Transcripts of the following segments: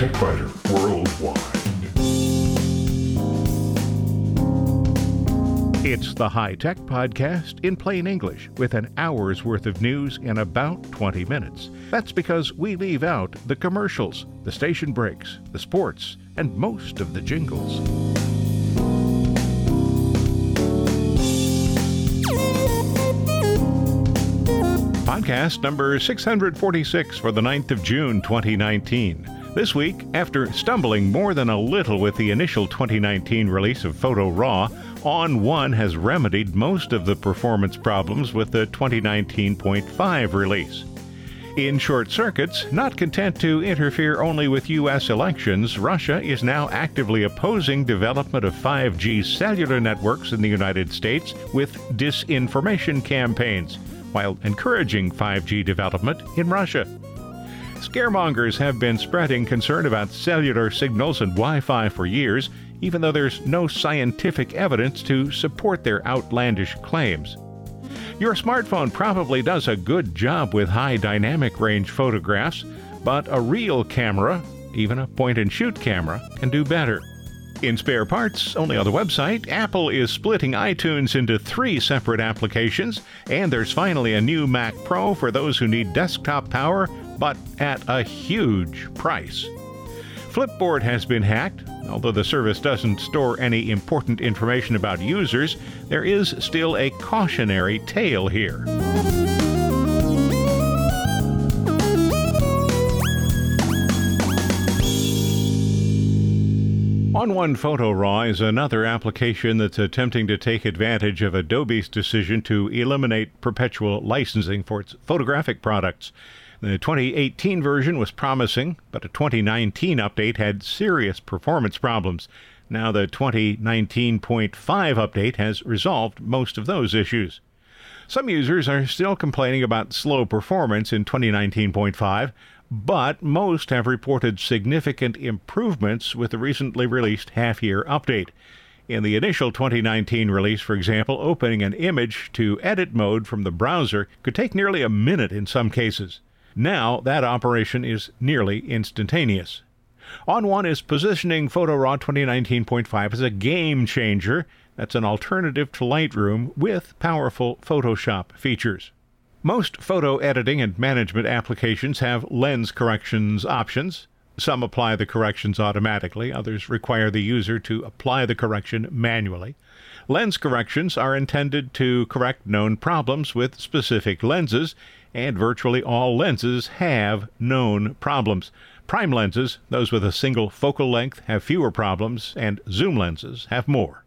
Worldwide. It's the High Tech Podcast in plain English with an hour's worth of news in about 20 minutes. That's because we leave out the commercials, the station breaks, the sports, and most of the jingles. Podcast number 646 for the 9th of June 2019. This week, after stumbling more than a little with the initial 2019 release of Photo Raw, ON1 has remedied most of the performance problems with the 2019.5 release. In short circuits, not content to interfere only with U.S. elections, Russia is now actively opposing development of 5G cellular networks in the United States with disinformation campaigns, while encouraging 5G development in Russia. Scaremongers have been spreading concern about cellular signals and Wi Fi for years, even though there's no scientific evidence to support their outlandish claims. Your smartphone probably does a good job with high dynamic range photographs, but a real camera, even a point and shoot camera, can do better. In spare parts, only on the website, Apple is splitting iTunes into three separate applications, and there's finally a new Mac Pro for those who need desktop power but at a huge price. Flipboard has been hacked. Although the service doesn't store any important information about users, there is still a cautionary tale here. ON1 Photo Raw is another application that's attempting to take advantage of Adobe's decision to eliminate perpetual licensing for its photographic products. The 2018 version was promising, but a 2019 update had serious performance problems. Now, the 2019.5 update has resolved most of those issues. Some users are still complaining about slow performance in 2019.5, but most have reported significant improvements with the recently released half year update. In the initial 2019 release, for example, opening an image to edit mode from the browser could take nearly a minute in some cases. Now, that operation is nearly instantaneous. ON1 is positioning PhotoRAW 2019.5 as a game changer that's an alternative to Lightroom with powerful Photoshop features. Most photo editing and management applications have lens corrections options. Some apply the corrections automatically, others require the user to apply the correction manually. Lens corrections are intended to correct known problems with specific lenses and virtually all lenses have known problems. Prime lenses, those with a single focal length, have fewer problems, and zoom lenses have more.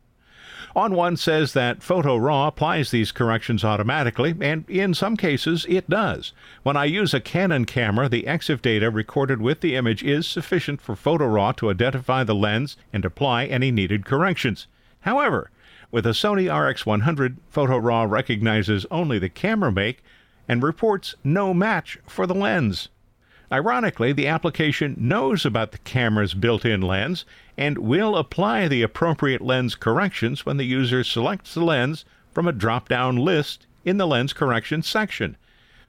ON1 says that Photo Raw applies these corrections automatically, and in some cases it does. When I use a Canon camera, the EXIF data recorded with the image is sufficient for Photo Raw to identify the lens and apply any needed corrections. However, with a Sony RX100, Photo Raw recognizes only the camera make and reports no match for the lens. Ironically, the application knows about the camera's built in lens and will apply the appropriate lens corrections when the user selects the lens from a drop down list in the lens correction section.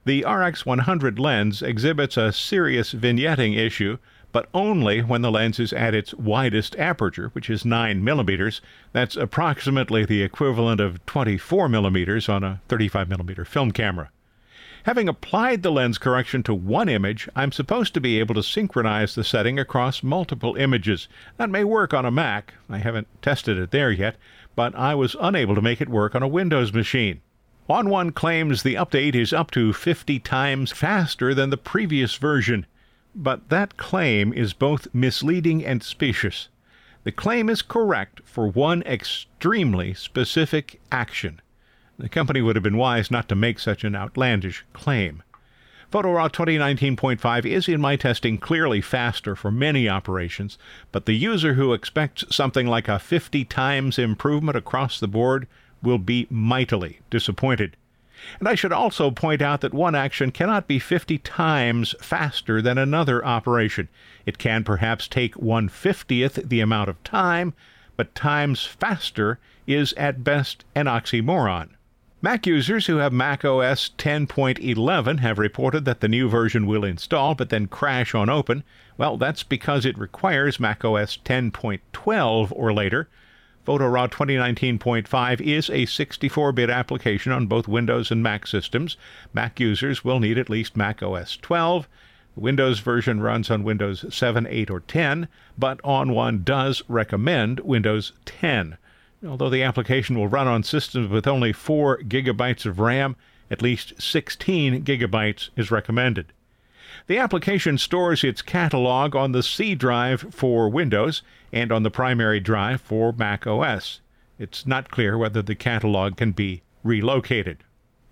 The RX100 lens exhibits a serious vignetting issue, but only when the lens is at its widest aperture, which is 9 millimeters. That's approximately the equivalent of 24 millimeters on a 35 millimeter film camera. Having applied the lens correction to one image, I'm supposed to be able to synchronize the setting across multiple images. That may work on a Mac. I haven't tested it there yet, but I was unable to make it work on a Windows machine. ON1 claims the update is up to 50 times faster than the previous version, but that claim is both misleading and specious. The claim is correct for one extremely specific action. The company would have been wise not to make such an outlandish claim. PhotoRAW 2019.5 is in my testing clearly faster for many operations, but the user who expects something like a 50 times improvement across the board will be mightily disappointed. And I should also point out that one action cannot be 50 times faster than another operation. It can perhaps take one fiftieth the amount of time, but times faster is at best an oxymoron. Mac users who have Mac OS 10.11 have reported that the new version will install but then crash on open. Well, that's because it requires Mac OS 10.12 or later. PhotoRAW 2019.5 is a 64 bit application on both Windows and Mac systems. Mac users will need at least Mac OS 12. The Windows version runs on Windows 7, 8, or 10, but ON1 does recommend Windows 10. Although the application will run on systems with only 4 gigabytes of RAM, at least 16 gigabytes is recommended. The application stores its catalog on the C drive for Windows and on the primary drive for Mac OS. It's not clear whether the catalog can be relocated.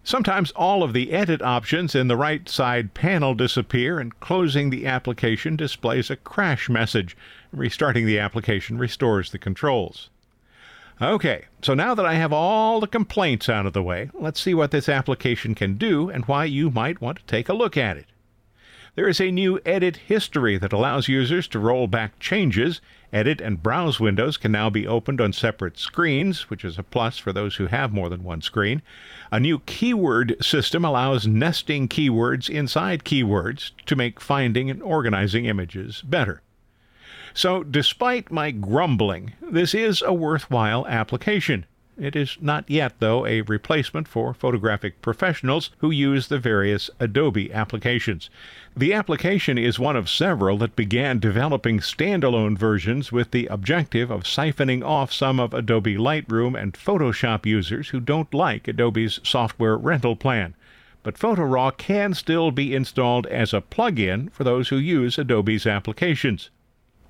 Sometimes all of the edit options in the right side panel disappear, and closing the application displays a crash message. Restarting the application restores the controls. Okay, so now that I have all the complaints out of the way, let's see what this application can do and why you might want to take a look at it. There is a new edit history that allows users to roll back changes. Edit and browse windows can now be opened on separate screens, which is a plus for those who have more than one screen. A new keyword system allows nesting keywords inside keywords to make finding and organizing images better. So, despite my grumbling, this is a worthwhile application. It is not yet, though, a replacement for photographic professionals who use the various Adobe applications. The application is one of several that began developing standalone versions with the objective of siphoning off some of Adobe Lightroom and Photoshop users who don't like Adobe's software rental plan. But PhotoRAW can still be installed as a plug-in for those who use Adobe's applications.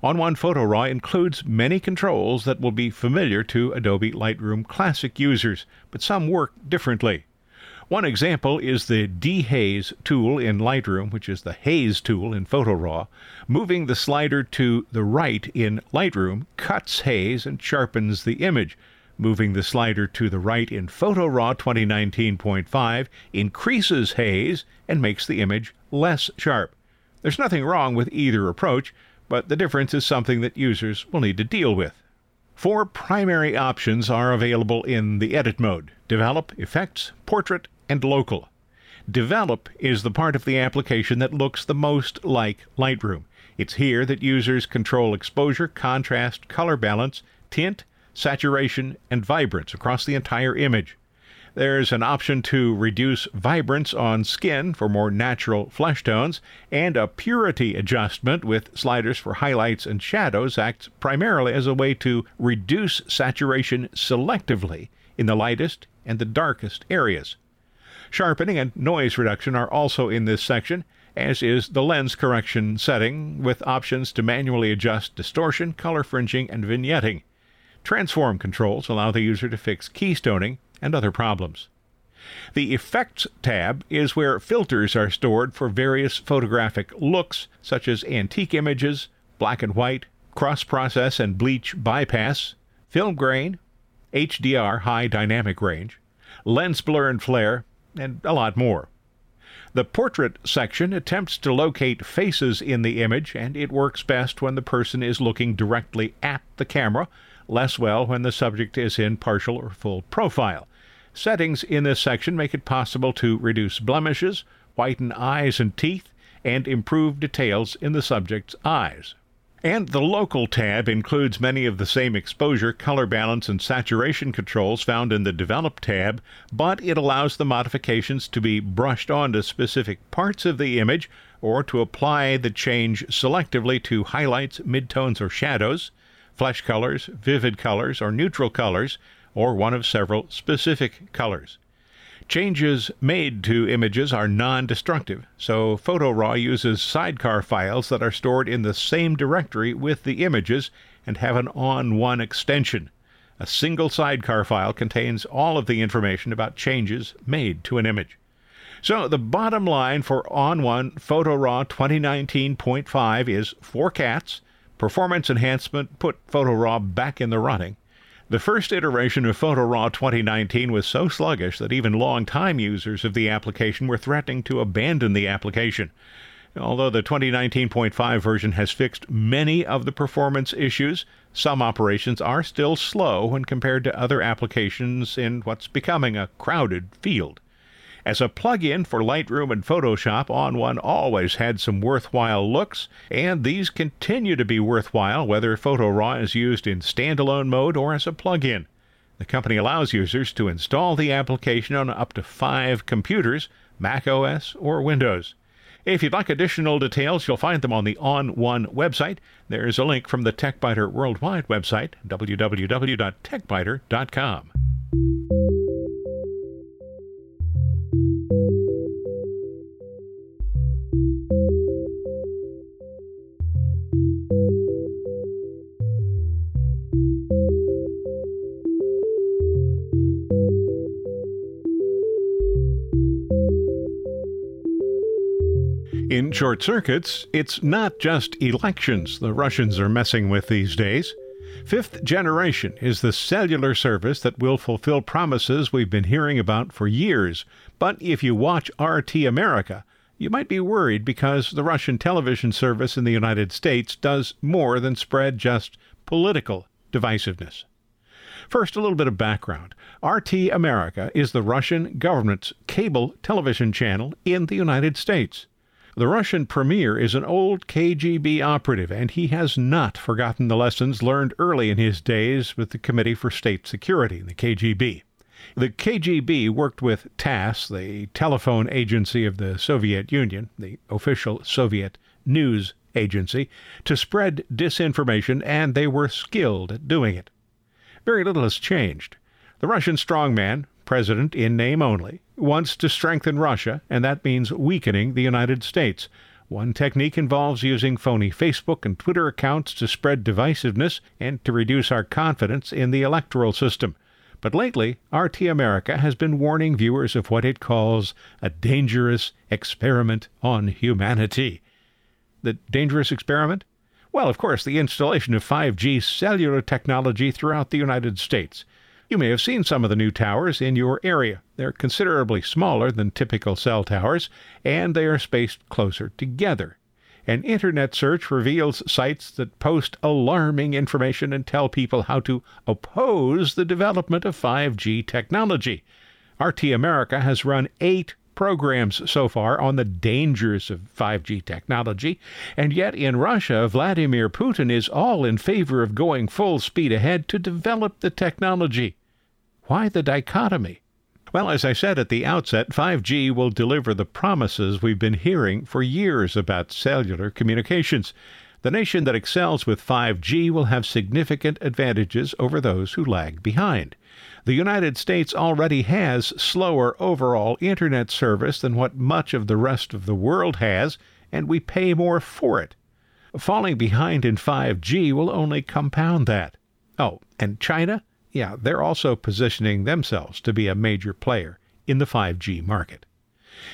ON1 Photo Raw includes many controls that will be familiar to Adobe Lightroom Classic users, but some work differently. One example is the dehaze tool in Lightroom, which is the haze tool in Photo Raw. Moving the slider to the right in Lightroom cuts haze and sharpens the image. Moving the slider to the right in Photo Raw 2019.5 increases haze and makes the image less sharp. There's nothing wrong with either approach but the difference is something that users will need to deal with. Four primary options are available in the edit mode Develop, Effects, Portrait, and Local. Develop is the part of the application that looks the most like Lightroom. It's here that users control exposure, contrast, color balance, tint, saturation, and vibrance across the entire image. There's an option to reduce vibrance on skin for more natural flesh tones, and a purity adjustment with sliders for highlights and shadows acts primarily as a way to reduce saturation selectively in the lightest and the darkest areas. Sharpening and noise reduction are also in this section, as is the lens correction setting, with options to manually adjust distortion, color fringing, and vignetting. Transform controls allow the user to fix keystoning and other problems. The Effects tab is where filters are stored for various photographic looks, such as antique images, black and white, cross process and bleach bypass, film grain, HDR high dynamic range, lens blur and flare, and a lot more. The portrait section attempts to locate faces in the image, and it works best when the person is looking directly at the camera, less well when the subject is in partial or full profile. Settings in this section make it possible to reduce blemishes, whiten eyes and teeth, and improve details in the subject's eyes. And the Local tab includes many of the same exposure, color balance, and saturation controls found in the Develop tab, but it allows the modifications to be brushed onto specific parts of the image or to apply the change selectively to highlights, midtones, or shadows, flesh colors, vivid colors, or neutral colors, or one of several specific colors. Changes made to images are non destructive, so PhotoRAW uses sidecar files that are stored in the same directory with the images and have an ON1 extension. A single sidecar file contains all of the information about changes made to an image. So the bottom line for ON1 PhotoRAW 2019.5 is four cats, performance enhancement put PhotoRAW back in the running, the first iteration of PhotoRAW 2019 was so sluggish that even long-time users of the application were threatening to abandon the application. Although the 2019.5 version has fixed many of the performance issues, some operations are still slow when compared to other applications in what's becoming a crowded field. As a plug-in for Lightroom and Photoshop, ON1 always had some worthwhile looks, and these continue to be worthwhile whether PhotoRAW is used in standalone mode or as a plug-in. The company allows users to install the application on up to five computers, Mac OS or Windows. If you'd like additional details, you'll find them on the ON1 website. There's a link from the TechByter Worldwide website, www.techbyter.com. In short circuits, it's not just elections the Russians are messing with these days. Fifth generation is the cellular service that will fulfill promises we've been hearing about for years. But if you watch RT America, you might be worried because the Russian television service in the United States does more than spread just political divisiveness. First, a little bit of background. RT America is the Russian government's cable television channel in the United States. The Russian premier is an old KGB operative, and he has not forgotten the lessons learned early in his days with the Committee for State Security, the KGB. The KGB worked with TASS, the telephone agency of the Soviet Union, the official Soviet news agency, to spread disinformation, and they were skilled at doing it. Very little has changed. The Russian strongman, president in name only, wants to strengthen Russia, and that means weakening the United States. One technique involves using phony Facebook and Twitter accounts to spread divisiveness and to reduce our confidence in the electoral system. But lately, RT America has been warning viewers of what it calls a dangerous experiment on humanity. The dangerous experiment? Well, of course, the installation of 5G cellular technology throughout the United States. You may have seen some of the new towers in your area. They're considerably smaller than typical cell towers, and they are spaced closer together. An internet search reveals sites that post alarming information and tell people how to oppose the development of 5G technology. RT America has run eight programs so far on the dangers of 5G technology, and yet in Russia, Vladimir Putin is all in favor of going full speed ahead to develop the technology. Why the dichotomy? Well, as I said at the outset, 5G will deliver the promises we've been hearing for years about cellular communications. The nation that excels with 5G will have significant advantages over those who lag behind. The United States already has slower overall internet service than what much of the rest of the world has, and we pay more for it. Falling behind in 5G will only compound that. Oh, and China? Yeah, they're also positioning themselves to be a major player in the 5G market.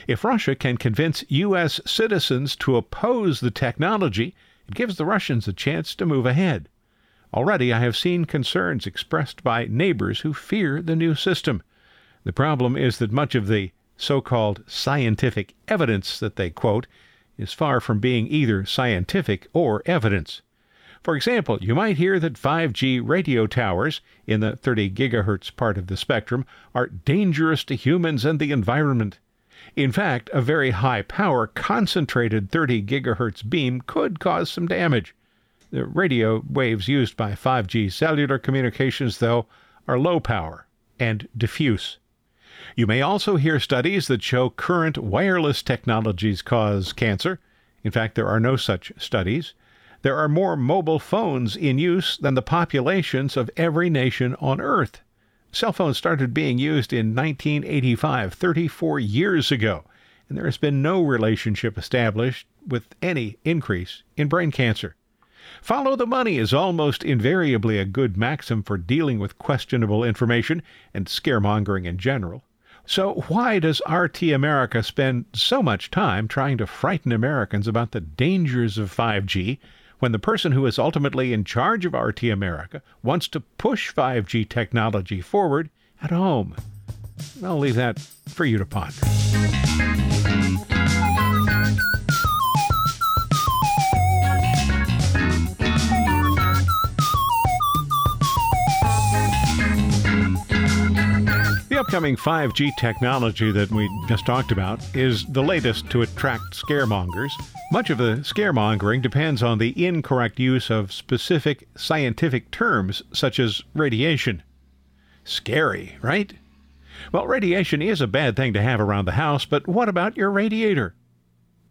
If Russia can convince U.S. citizens to oppose the technology, it gives the Russians a chance to move ahead. Already I have seen concerns expressed by neighbors who fear the new system. The problem is that much of the so called scientific evidence that they quote is far from being either scientific or evidence. For example, you might hear that 5G radio towers in the 30 gigahertz part of the spectrum are dangerous to humans and the environment. In fact, a very high power concentrated 30 gigahertz beam could cause some damage. The radio waves used by 5G cellular communications, though, are low power and diffuse. You may also hear studies that show current wireless technologies cause cancer. In fact, there are no such studies. There are more mobile phones in use than the populations of every nation on Earth. Cell phones started being used in 1985, 34 years ago, and there has been no relationship established with any increase in brain cancer. Follow the money is almost invariably a good maxim for dealing with questionable information and scaremongering in general. So, why does RT America spend so much time trying to frighten Americans about the dangers of 5G when the person who is ultimately in charge of RT America wants to push 5G technology forward at home? I'll leave that for you to ponder. upcoming 5G technology that we just talked about is the latest to attract scaremongers much of the scaremongering depends on the incorrect use of specific scientific terms such as radiation. Scary, right? Well, radiation is a bad thing to have around the house, but what about your radiator?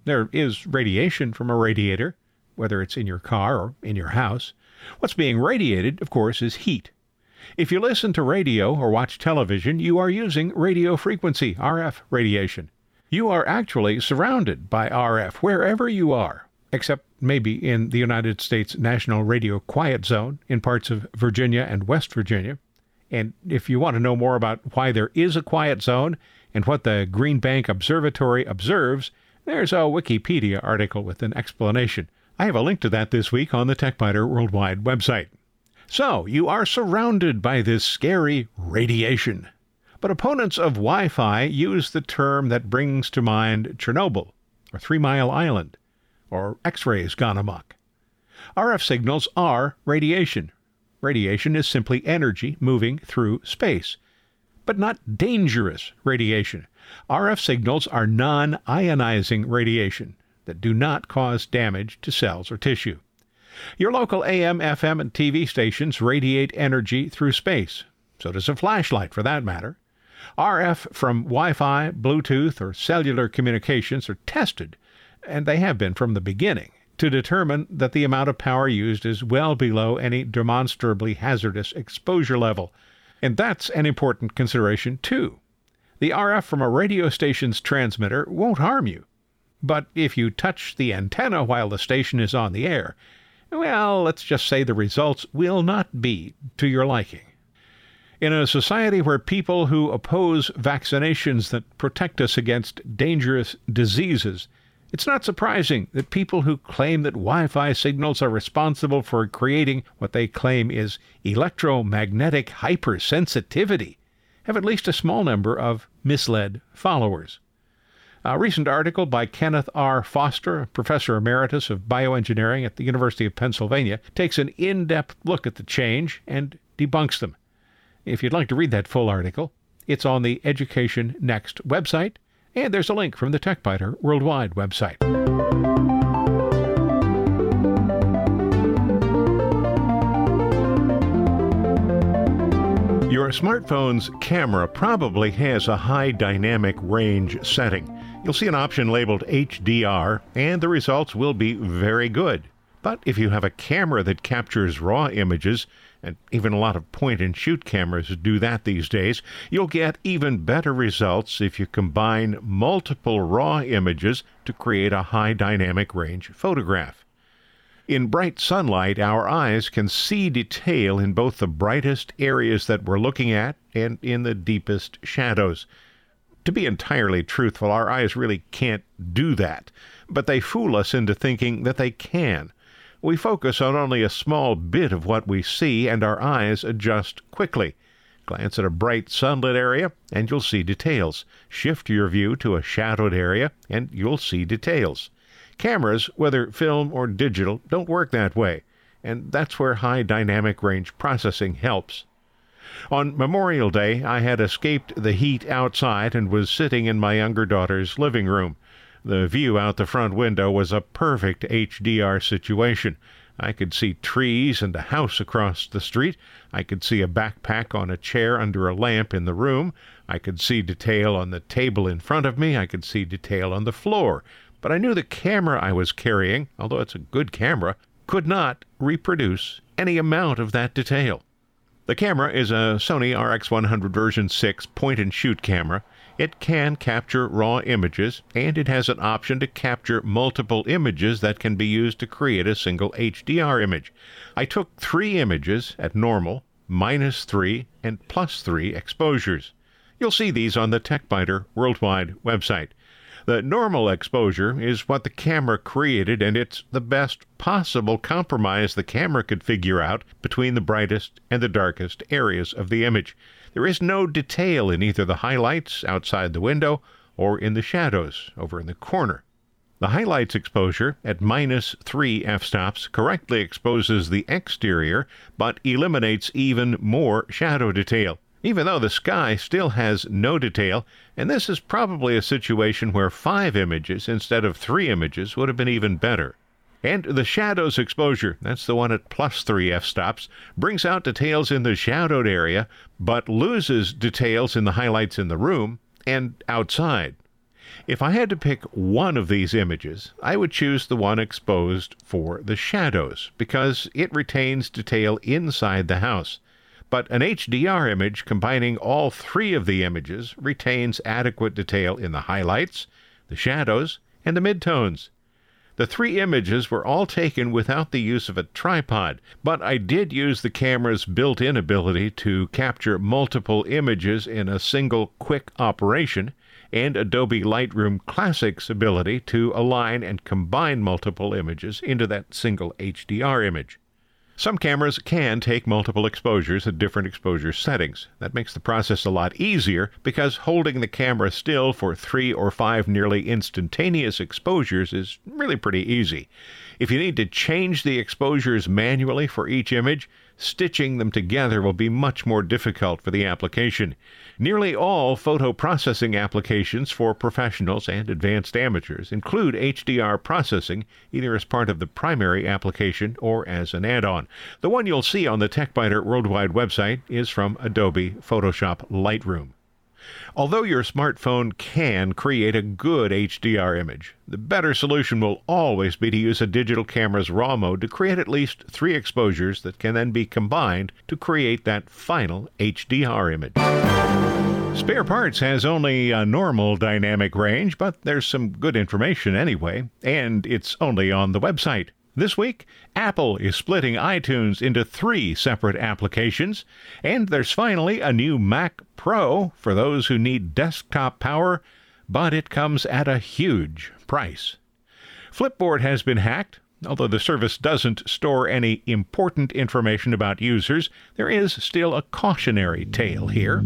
There is radiation from a radiator, whether it's in your car or in your house. What's being radiated, of course, is heat. If you listen to radio or watch television, you are using radio frequency, RF radiation. You are actually surrounded by RF wherever you are, except maybe in the United States National Radio Quiet Zone in parts of Virginia and West Virginia. And if you want to know more about why there is a quiet zone and what the Green Bank Observatory observes, there's a Wikipedia article with an explanation. I have a link to that this week on the TechByter Worldwide website. So, you are surrounded by this scary radiation. But opponents of Wi Fi use the term that brings to mind Chernobyl, or Three Mile Island, or X rays gone amok. RF signals are radiation. Radiation is simply energy moving through space, but not dangerous radiation. RF signals are non ionizing radiation that do not cause damage to cells or tissue. Your local AM, FM, and TV stations radiate energy through space. So does a flashlight, for that matter. RF from Wi Fi, Bluetooth, or cellular communications are tested, and they have been from the beginning, to determine that the amount of power used is well below any demonstrably hazardous exposure level. And that's an important consideration, too. The RF from a radio station's transmitter won't harm you. But if you touch the antenna while the station is on the air, well, let's just say the results will not be to your liking. In a society where people who oppose vaccinations that protect us against dangerous diseases, it's not surprising that people who claim that Wi Fi signals are responsible for creating what they claim is electromagnetic hypersensitivity have at least a small number of misled followers. A recent article by Kenneth R. Foster, professor emeritus of bioengineering at the University of Pennsylvania, takes an in depth look at the change and debunks them. If you'd like to read that full article, it's on the Education Next website, and there's a link from the TechByter Worldwide website. Your smartphone's camera probably has a high dynamic range setting. You'll see an option labeled HDR, and the results will be very good. But if you have a camera that captures raw images, and even a lot of point and shoot cameras do that these days, you'll get even better results if you combine multiple raw images to create a high dynamic range photograph. In bright sunlight, our eyes can see detail in both the brightest areas that we're looking at and in the deepest shadows to be entirely truthful, our eyes really can't do that, but they fool us into thinking that they can. We focus on only a small bit of what we see, and our eyes adjust quickly. Glance at a bright sunlit area, and you'll see details. Shift your view to a shadowed area, and you'll see details. Cameras, whether film or digital, don't work that way, and that's where high dynamic range processing helps. On Memorial Day, I had escaped the heat outside and was sitting in my younger daughter's living room. The view out the front window was a perfect HDR situation. I could see trees and a house across the street. I could see a backpack on a chair under a lamp in the room. I could see detail on the table in front of me. I could see detail on the floor. But I knew the camera I was carrying, although it's a good camera, could not reproduce any amount of that detail. The camera is a Sony RX100 version 6 point and shoot camera. It can capture raw images, and it has an option to capture multiple images that can be used to create a single HDR image. I took three images at normal, minus 3, and plus 3 exposures. You'll see these on the TechByter Worldwide website. The normal exposure is what the camera created, and it's the best possible compromise the camera could figure out between the brightest and the darkest areas of the image. There is no detail in either the highlights outside the window or in the shadows over in the corner. The highlights exposure at minus 3 f-stops correctly exposes the exterior but eliminates even more shadow detail. Even though the sky still has no detail, and this is probably a situation where five images instead of three images would have been even better. And the shadows exposure, that's the one at plus 3 f stops, brings out details in the shadowed area, but loses details in the highlights in the room and outside. If I had to pick one of these images, I would choose the one exposed for the shadows, because it retains detail inside the house. But an HDR image combining all three of the images retains adequate detail in the highlights, the shadows, and the midtones. The three images were all taken without the use of a tripod, but I did use the camera's built in ability to capture multiple images in a single quick operation, and Adobe Lightroom Classic's ability to align and combine multiple images into that single HDR image. Some cameras can take multiple exposures at different exposure settings. That makes the process a lot easier because holding the camera still for three or five nearly instantaneous exposures is really pretty easy. If you need to change the exposures manually for each image, stitching them together will be much more difficult for the application. Nearly all photo processing applications for professionals and advanced amateurs include HDR processing, either as part of the primary application or as an add on. The one you'll see on the TechByter Worldwide website is from Adobe Photoshop Lightroom. Although your smartphone can create a good HDR image, the better solution will always be to use a digital camera's RAW mode to create at least three exposures that can then be combined to create that final HDR image. Spare Parts has only a normal dynamic range, but there's some good information anyway, and it's only on the website. This week, Apple is splitting iTunes into three separate applications, and there's finally a new Mac Pro for those who need desktop power, but it comes at a huge price. Flipboard has been hacked. Although the service doesn't store any important information about users, there is still a cautionary tale here.